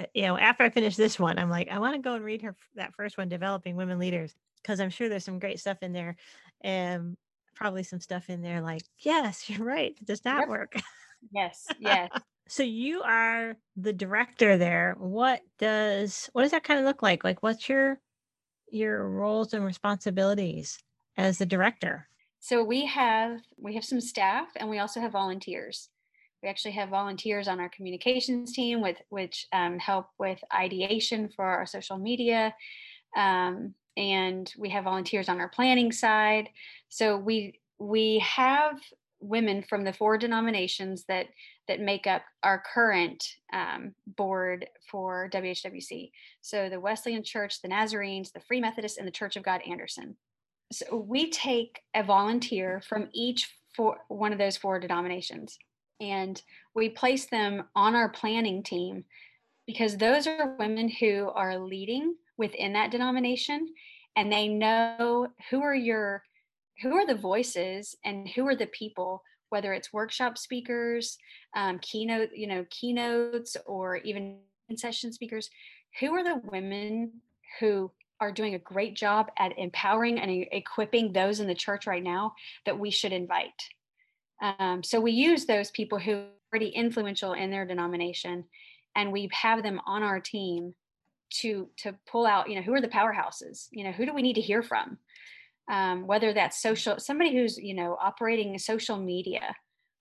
uh, you know, after I finish this one, I'm like, I want to go and read her that first one, Developing Women Leaders, because I'm sure there's some great stuff in there. And probably some stuff in there like, yes, you're right. It does not yep. work. Yes. Yes. so you are the director there. What does what does that kind of look like? Like what's your your roles and responsibilities as the director? So we have we have some staff and we also have volunteers. We actually have volunteers on our communications team with which um, help with ideation for our social media. Um, and we have volunteers on our planning side. So we we have women from the four denominations that that make up our current um, board for WHWC. So the Wesleyan Church, the Nazarenes, the Free Methodists, and the Church of God Anderson. So we take a volunteer from each for one of those four denominations, and we place them on our planning team because those are women who are leading within that denomination and they know who are your who are the voices and who are the people whether it's workshop speakers um, keynote you know keynotes or even session speakers who are the women who are doing a great job at empowering and equipping those in the church right now that we should invite? Um, so we use those people who are already influential in their denomination and we have them on our team to to pull out you know who are the powerhouses? You know who do we need to hear from? Um, whether that's social somebody who's you know operating social media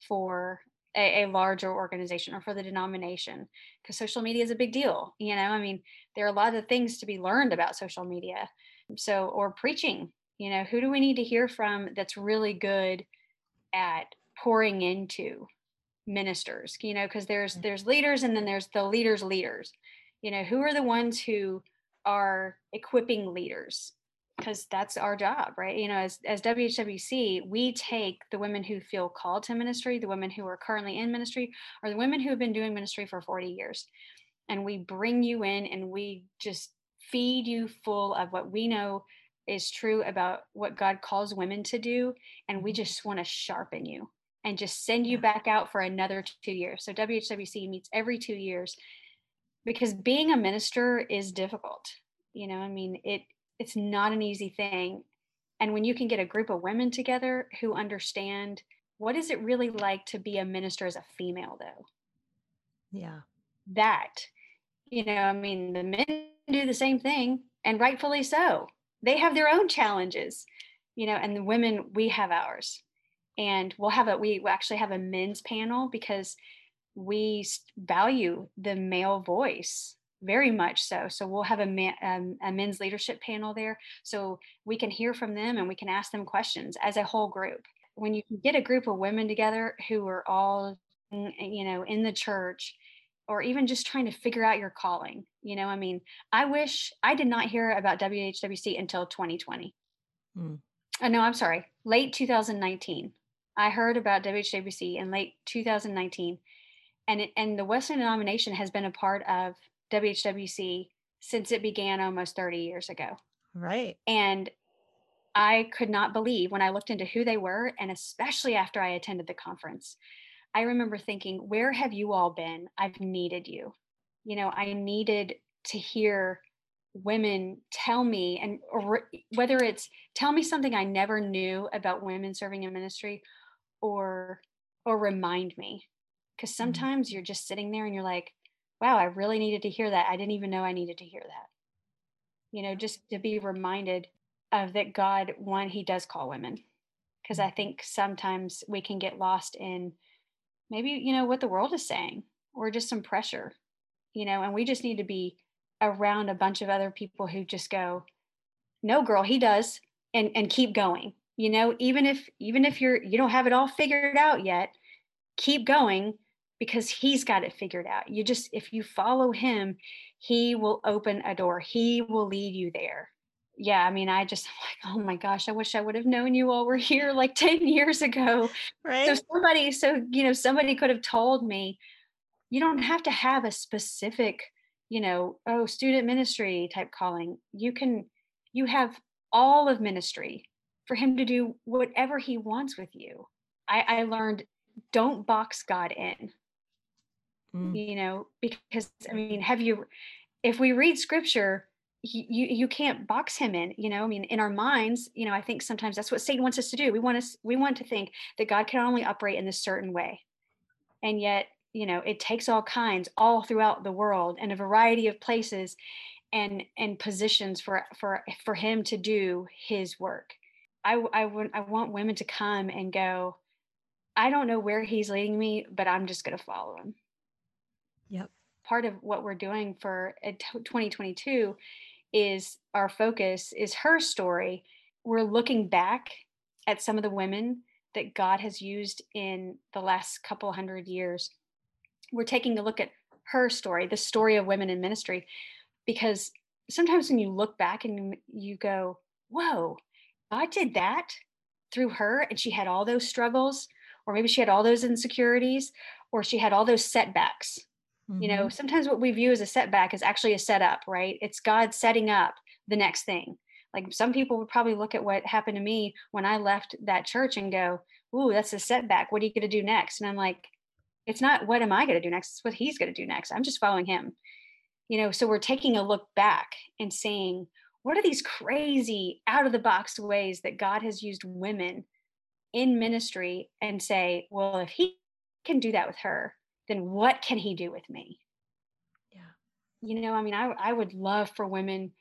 for a, a larger organization or for the denomination because social media is a big deal you know? I mean there are a lot of things to be learned about social media. So or preaching you know who do we need to hear from that's really good at pouring into ministers you know? Because there's mm. there's leaders and then there's the leaders leaders you know who are the ones who are equipping leaders? Because that's our job right? You know as, as whwc we take the women who feel called to ministry the women who are currently in ministry or the women who have been doing ministry for 40 years and we bring you in and we just feed you full of what we know is true about what god calls women to do and we mm-hmm. just want to sharpen you and just send you back out for another two years. So whwc meets every two years because being a minister is difficult you know i mean it it's not an easy thing. And when you can get a group of women together who understand what is it really like to be a minister as a female though? Yeah. That you know i mean the men do the same thing and rightfully so. They have their own challenges you know and the women we have ours. And we'll have a we actually have a men's panel because we value the male voice very much so. So we'll have a, man, um, a men's leadership panel there, so we can hear from them and we can ask them questions as a whole group. When you get a group of women together who are all, you know, in the church, or even just trying to figure out your calling, you know, I mean, I wish I did not hear about WHWC until 2020. Hmm. Oh, no, I'm sorry, late 2019. I heard about WHWC in late 2019 and it, and the Wesleyan denomination has been a part of WHWC since it began almost 30 years ago. Right. And I could not believe when I looked into who they were, and especially after I attended the conference. I remember thinking, where have you all been? I've needed you. You know, I needed to hear women tell me and or whether it's tell me something I never knew about women serving in ministry or or remind me because mm-hmm. sometimes you're just sitting there and you're like wow I really needed to hear that. I didn't even know I needed to hear that. You know just to be reminded of that God one he does call women. Because I mm-hmm. think sometimes we can get lost in maybe you know what the world is saying or just some pressure you know and we just need to be around a bunch of other people who just go no girl he does and and keep going. You know even if even if you're you don't have it all figured out yet keep going because he's got it figured out. You just if you follow him he will open a door. He will lead you there. Yeah i mean i just like oh my gosh i wish i would have known you all were here like 10 years ago. Right? so somebody so you know somebody could have told me you don't have to have a specific you know, oh, student ministry type calling. You can, you have all of ministry for him to do whatever he wants with you. I, I learned don't box God in, mm. you know, because I mean, have you, if we read scripture, you you can't box him in you know i mean in our minds you know i think sometimes that's what satan wants us to do. We want us we want to think that god can only operate in this certain way. And yet you know it takes all kinds all throughout the world and a variety of places and and positions for for for him to do his work. I i want i want women to come and go i don't know where he's leading me but i'm just going to follow him yep. part of what we're doing for uh, 2022 is our focus is her story. We're looking back at some of the women that god has used in the last couple hundred years. We're taking a look at her story, the story of women in ministry, because sometimes when you look back and you go, whoa, God did that through her and she had all those struggles, or maybe she had all those insecurities, or she had all those setbacks. Mm-hmm. You know, sometimes what we view as a setback is actually a setup, right? It's God setting up the next thing. Like some people would probably look at what happened to me when I left that church and go, Ooh, that's a setback. What are you going to do next? And I'm like, it's not what am I going to do next? It's what he's going to do next. I'm just following him. You know, so we're taking a look back and saying, what are these crazy out of the box ways that God has used women in ministry and say, well, if he can do that with her, then what can he do with me? Yeah. You know, I mean, I I would love for women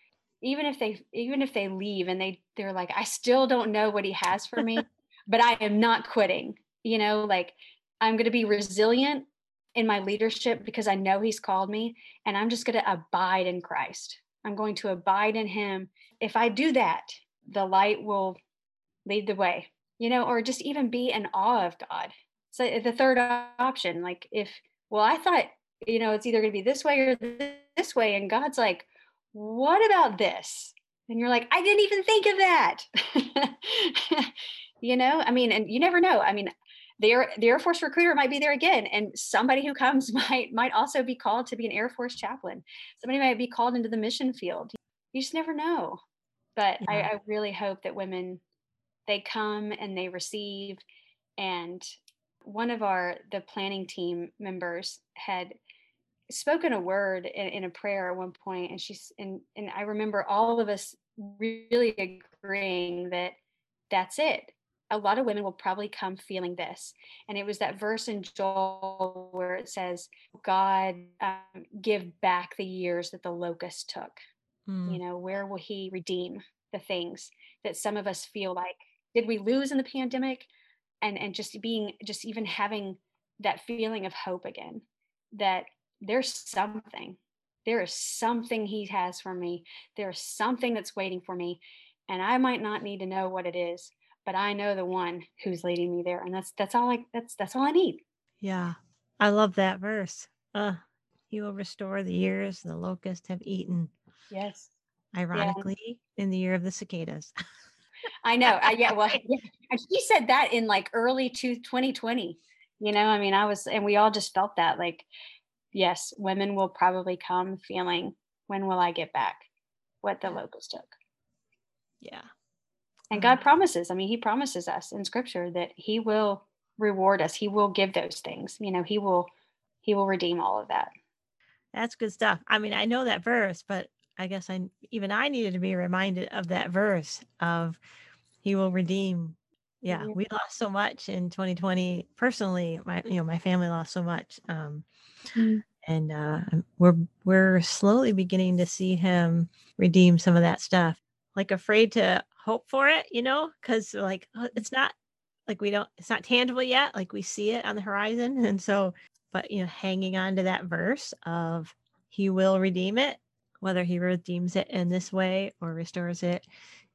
even if they even if they leave and they they're like I still don't know what he has for me, but I am not quitting. You know, like I'm going to be resilient in my leadership because I know He's called me, and I'm just going to abide in Christ. I'm going to abide in Him. If I do that, the light will lead the way, you know, or just even be in awe of God. So eh, the third option, like if, well, I thought, you know, it's either going to be this way or this way. And God's like, what about this? And you're like, I didn't even think of that. you know, I mean, and you never know. I mean, the Air, the Air Force recruiter might be there again, and somebody who comes might might also be called to be an Air Force chaplain. Somebody might be called into the mission field. You just never know. But yeah. I, I really hope that women they come and they receive. And one of our the planning team members had spoken a word in, in a prayer at one point, and she's and and I remember all of us really agreeing that that's it a lot of women will probably come feeling this. And it was that verse in Joel where it says, God um, give back the years that the locust took. Mm. You know, where will he redeem the things that some of us feel like, did we lose in the pandemic? And, and just being, just even having that feeling of hope again, that there's something, there is something he has for me. There's something that's waiting for me. And I might not need to know what it is, but I know the one who's leading me there. And that's that's all I that's that's all I need. Yeah. I love that verse. Uh he will restore the years the locusts have eaten. Yes. Ironically, yeah. in the year of the cicadas. I know. I, yeah. Well, yeah. She said that in like early to 2020. You know, I mean, I was, and we all just felt that like, yes, women will probably come feeling, when will I get back what the locust took? Yeah. And mm-hmm. God promises, I mean, He promises us in scripture that He will reward us. He will give those things. You know, He will He will redeem all of that. That's good stuff. I mean, I know that verse, but I guess I even I needed to be reminded of that verse of He will redeem. Yeah, we lost so much in 2020. Personally, my you know my family lost so much. Um, mm-hmm. And uh, we're we're slowly beginning to see him redeem some of that stuff. Like afraid to hope for it, you know, because like oh, it's not like we don't it's not tangible yet. Like we see it on the horizon, and so but you know, hanging on to that verse of He will redeem it, whether He redeems it in this way or restores it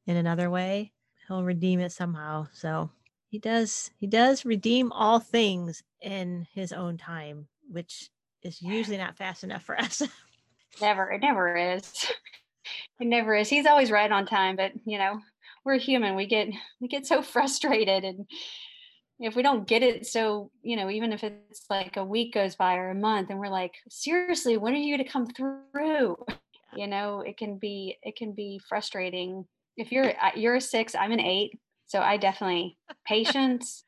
in another way, He'll redeem it somehow. So he does he does redeem all things in his own time which is usually not fast enough for us. Never it never is. It never is. He's always right on time but you know we're human. We get we get so frustrated and if we don't get it so you know even if it's like a week goes by or a month and we're like seriously when are you going to come through you know it can be it can be frustrating if you're uh, you're a six i'm an eight so i definitely patience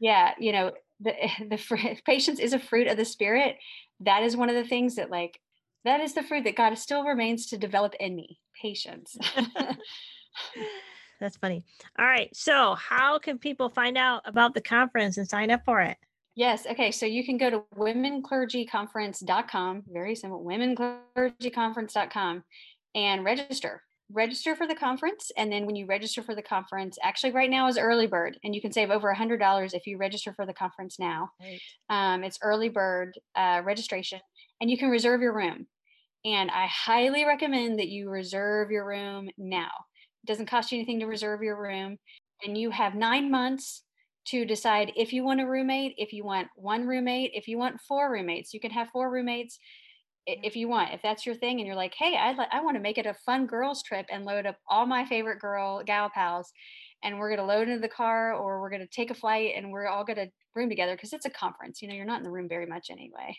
yeah you know the the patience is a fruit of the spirit that is one of the things that like that is the fruit that god still remains to develop in me patience That's funny. All right. So, how can people find out about the conference and sign up for it? Yes. Okay. So you can go to womenclergyconference.com, very simple, womenclergyconference.com and register. Register for the conference. And then when you register for the conference, actually, right now is early bird, and you can save over a $100 if you register for the conference now. Right. Um, it's early bird uh, registration, and you can reserve your room. And I highly recommend that you reserve your room now it doesn't cost you anything to reserve your room. And you have nine months to decide if you want a roommate, if you want one roommate, if you want four roommates. You can have four roommates if you want. If that's your thing, and you're like, hey, I I want to make it a fun girls trip and load up all my favorite girl gal pals, and we're gonna load into the car or we're gonna take a flight and we're all gonna room together because it's a conference. You know, you're not in the room very much anyway.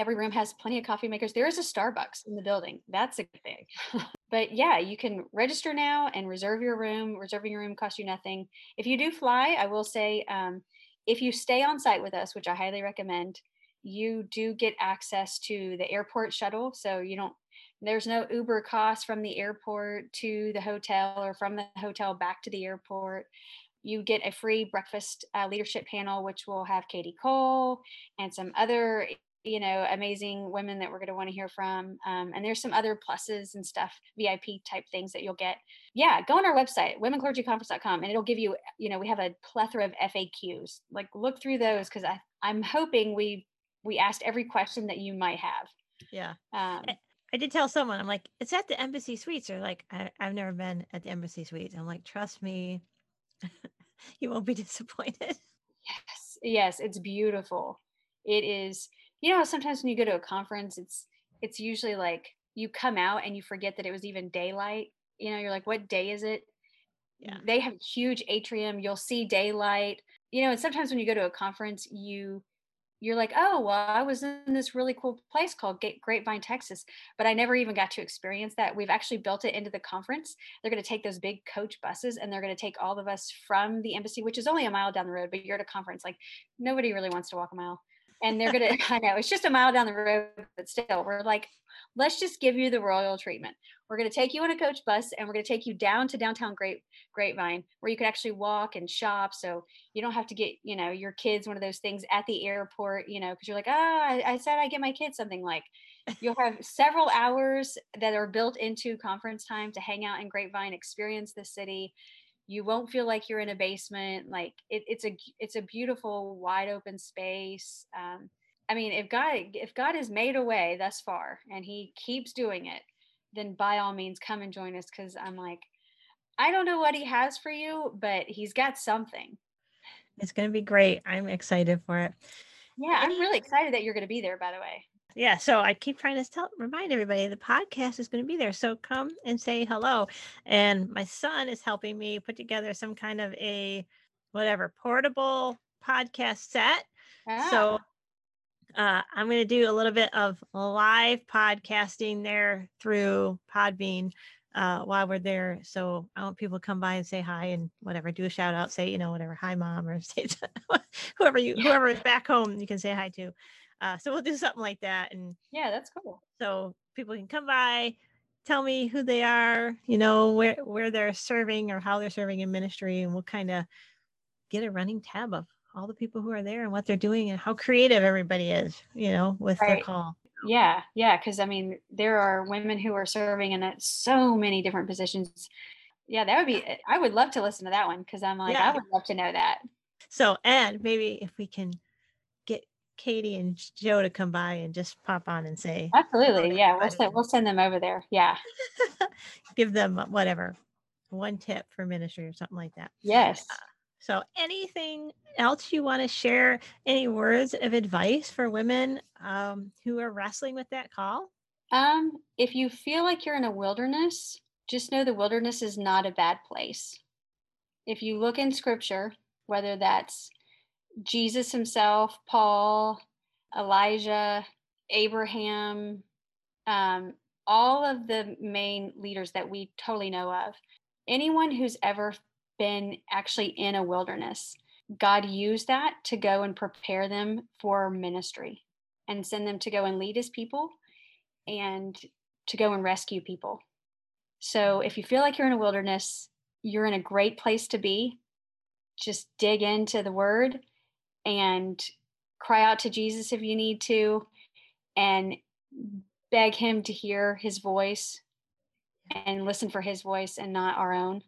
Every room has plenty of coffee makers. There is a Starbucks in the building. That's a good thing. but yeah, you can register now and reserve your room. Reserving your room costs you nothing. If you do fly, I will say um, if you stay on site with us, which I highly recommend, you do get access to the airport shuttle. So you don't, there's no Uber cost from the airport to the hotel or from the hotel back to the airport. You get a free breakfast uh, leadership panel, which will have Kadi Cole and some other you know amazing women that we're going to want to hear from um, and there's some other pluses and stuff vip type things that you'll get. Yeah go on our website womenclergyconference.com and it'll give you you know we have a plethora of faqs like look through those because i i'm hoping we we asked every question that you might have. Yeah. Um, I, did tell someone i'm like it's at the embassy suites or like I, i've never been at the embassy suites. I'm like trust me you won't be disappointed. Yes yes it's beautiful. It is you know sometimes when you go to a conference it's it's usually like you come out and you forget that it was even daylight. You know you're like what day is it? Yeah. They have huge atrium. You'll see daylight. You know and sometimes when you go to a conference you you're like oh well i was in this really cool place called grapevine texas but i never even got to experience that. We've actually built it into the conference. They're going to take those big coach buses and they're going to take all of us from the embassy which is only a mile down the road but you're at a conference like nobody really wants to walk a mile and they're gonna i know it's just a mile down the road but still we're like let's just give you the royal treatment. We're to take you on a coach bus and we're to take you down to downtown Grape, grapevine where you can actually walk and shop so you don't have to get you know your kids one of those things at the airport you know because you're like ah I, I said i get my kids something like you'll have several hours that are built into conference time to hang out in grapevine experience the city you won't feel like you're in a basement like it, it's a it's a beautiful wide open space um, i mean if god if god has made a way thus far and he keeps doing it then by all means come and join us because i'm like i don't know what he has for you but he's got something. It's going to be great. I'm excited for it. Yeah i'm really excited that you're going to be there by the way yeah so i keep trying to tell remind everybody the podcast is going to be there so come and say hello and my son is helping me put together some kind of a whatever portable podcast set ah. so uh, i'm going to do a little bit of live podcasting there through podbean uh, while we're there. So I want people to come by and say hi and whatever, do a shout out, say, you know, whatever, hi mom, or say whoever you, whoever is back home, you can say hi to. Uh, so we'll do something like that. And yeah, that's cool. So people can come by, tell me who they are, you know, where, where they're serving or how they're serving in ministry. And we'll kind of get a running tab of all the people who are there and what they're doing and how creative everybody is, you know, with right. their call. Yeah, yeah, because I mean, there are women who are serving in so many different positions. Yeah, that would be. I would love to listen to that one because I'm like, yeah. I would love to know that. So, and maybe if we can Kadi and Jo to come by and just pop on and say, absolutely, yeah, we'll send we'll send them over there. Yeah, give them whatever one tip for ministry or something like that. Yes. Uh, so, anything else you want to share? Any words of advice for women um, who are wrestling with that call? Um, if you feel like you're in a wilderness, just know the wilderness is not a bad place. If you look in scripture, whether that's Jesus himself, Paul, Elijah, Abraham, um, all of the main leaders that we totally know of, anyone who's ever been actually in a wilderness. God used that to go and prepare them for ministry and send them to go and lead his people and to go and rescue people. So if you feel like you're in a wilderness, you're in a great place to be. Just dig into the word and cry out to Jesus if you need to and beg him to hear his voice and listen for his voice and not our own.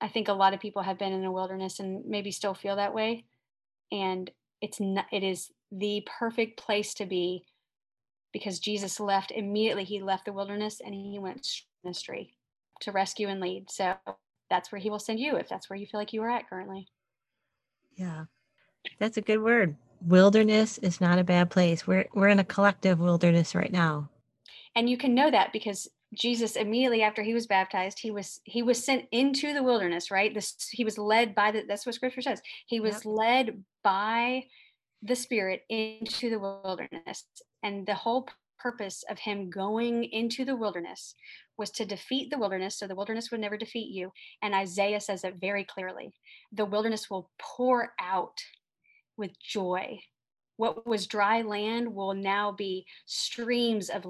I think a lot of people have been in a wilderness and maybe still feel that way. And it's not, it is the perfect place to be because Jesus left immediately. He left the wilderness and he went ministry to rescue and lead. So that's where he will send you if that's where you feel like you are at currently. Yeah, that's a good word. Wilderness is not a bad place. We're we're in a collective wilderness right now. And you can know that because Jesus immediately after he was baptized, he was he was sent into the wilderness, right? This he was led by the that's what scripture says. He was yep. led by the spirit into the wilderness. And the whole purpose of him going into the wilderness was to defeat the wilderness so the wilderness would never defeat you. And Isaiah says it very clearly. The wilderness will pour out with joy. What was dry land will now be streams of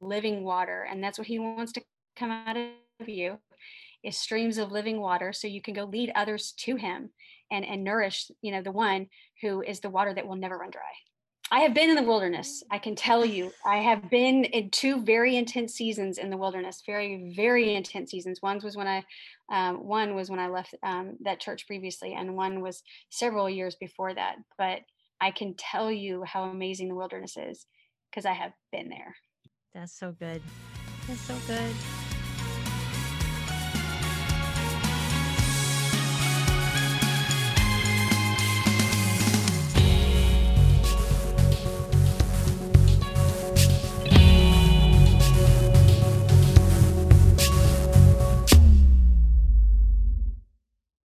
living water and that's what he wants to come out of you is streams of living water so you can go lead others to him and and nourish you know the one who is the water that will never run dry i have been in the wilderness i can tell you i have been in two very intense seasons in the wilderness very very intense seasons one was when i um, one was when i left um, that church previously and one was several years before that but i can tell you how amazing the wilderness is because i have been there that's so good. That's so good.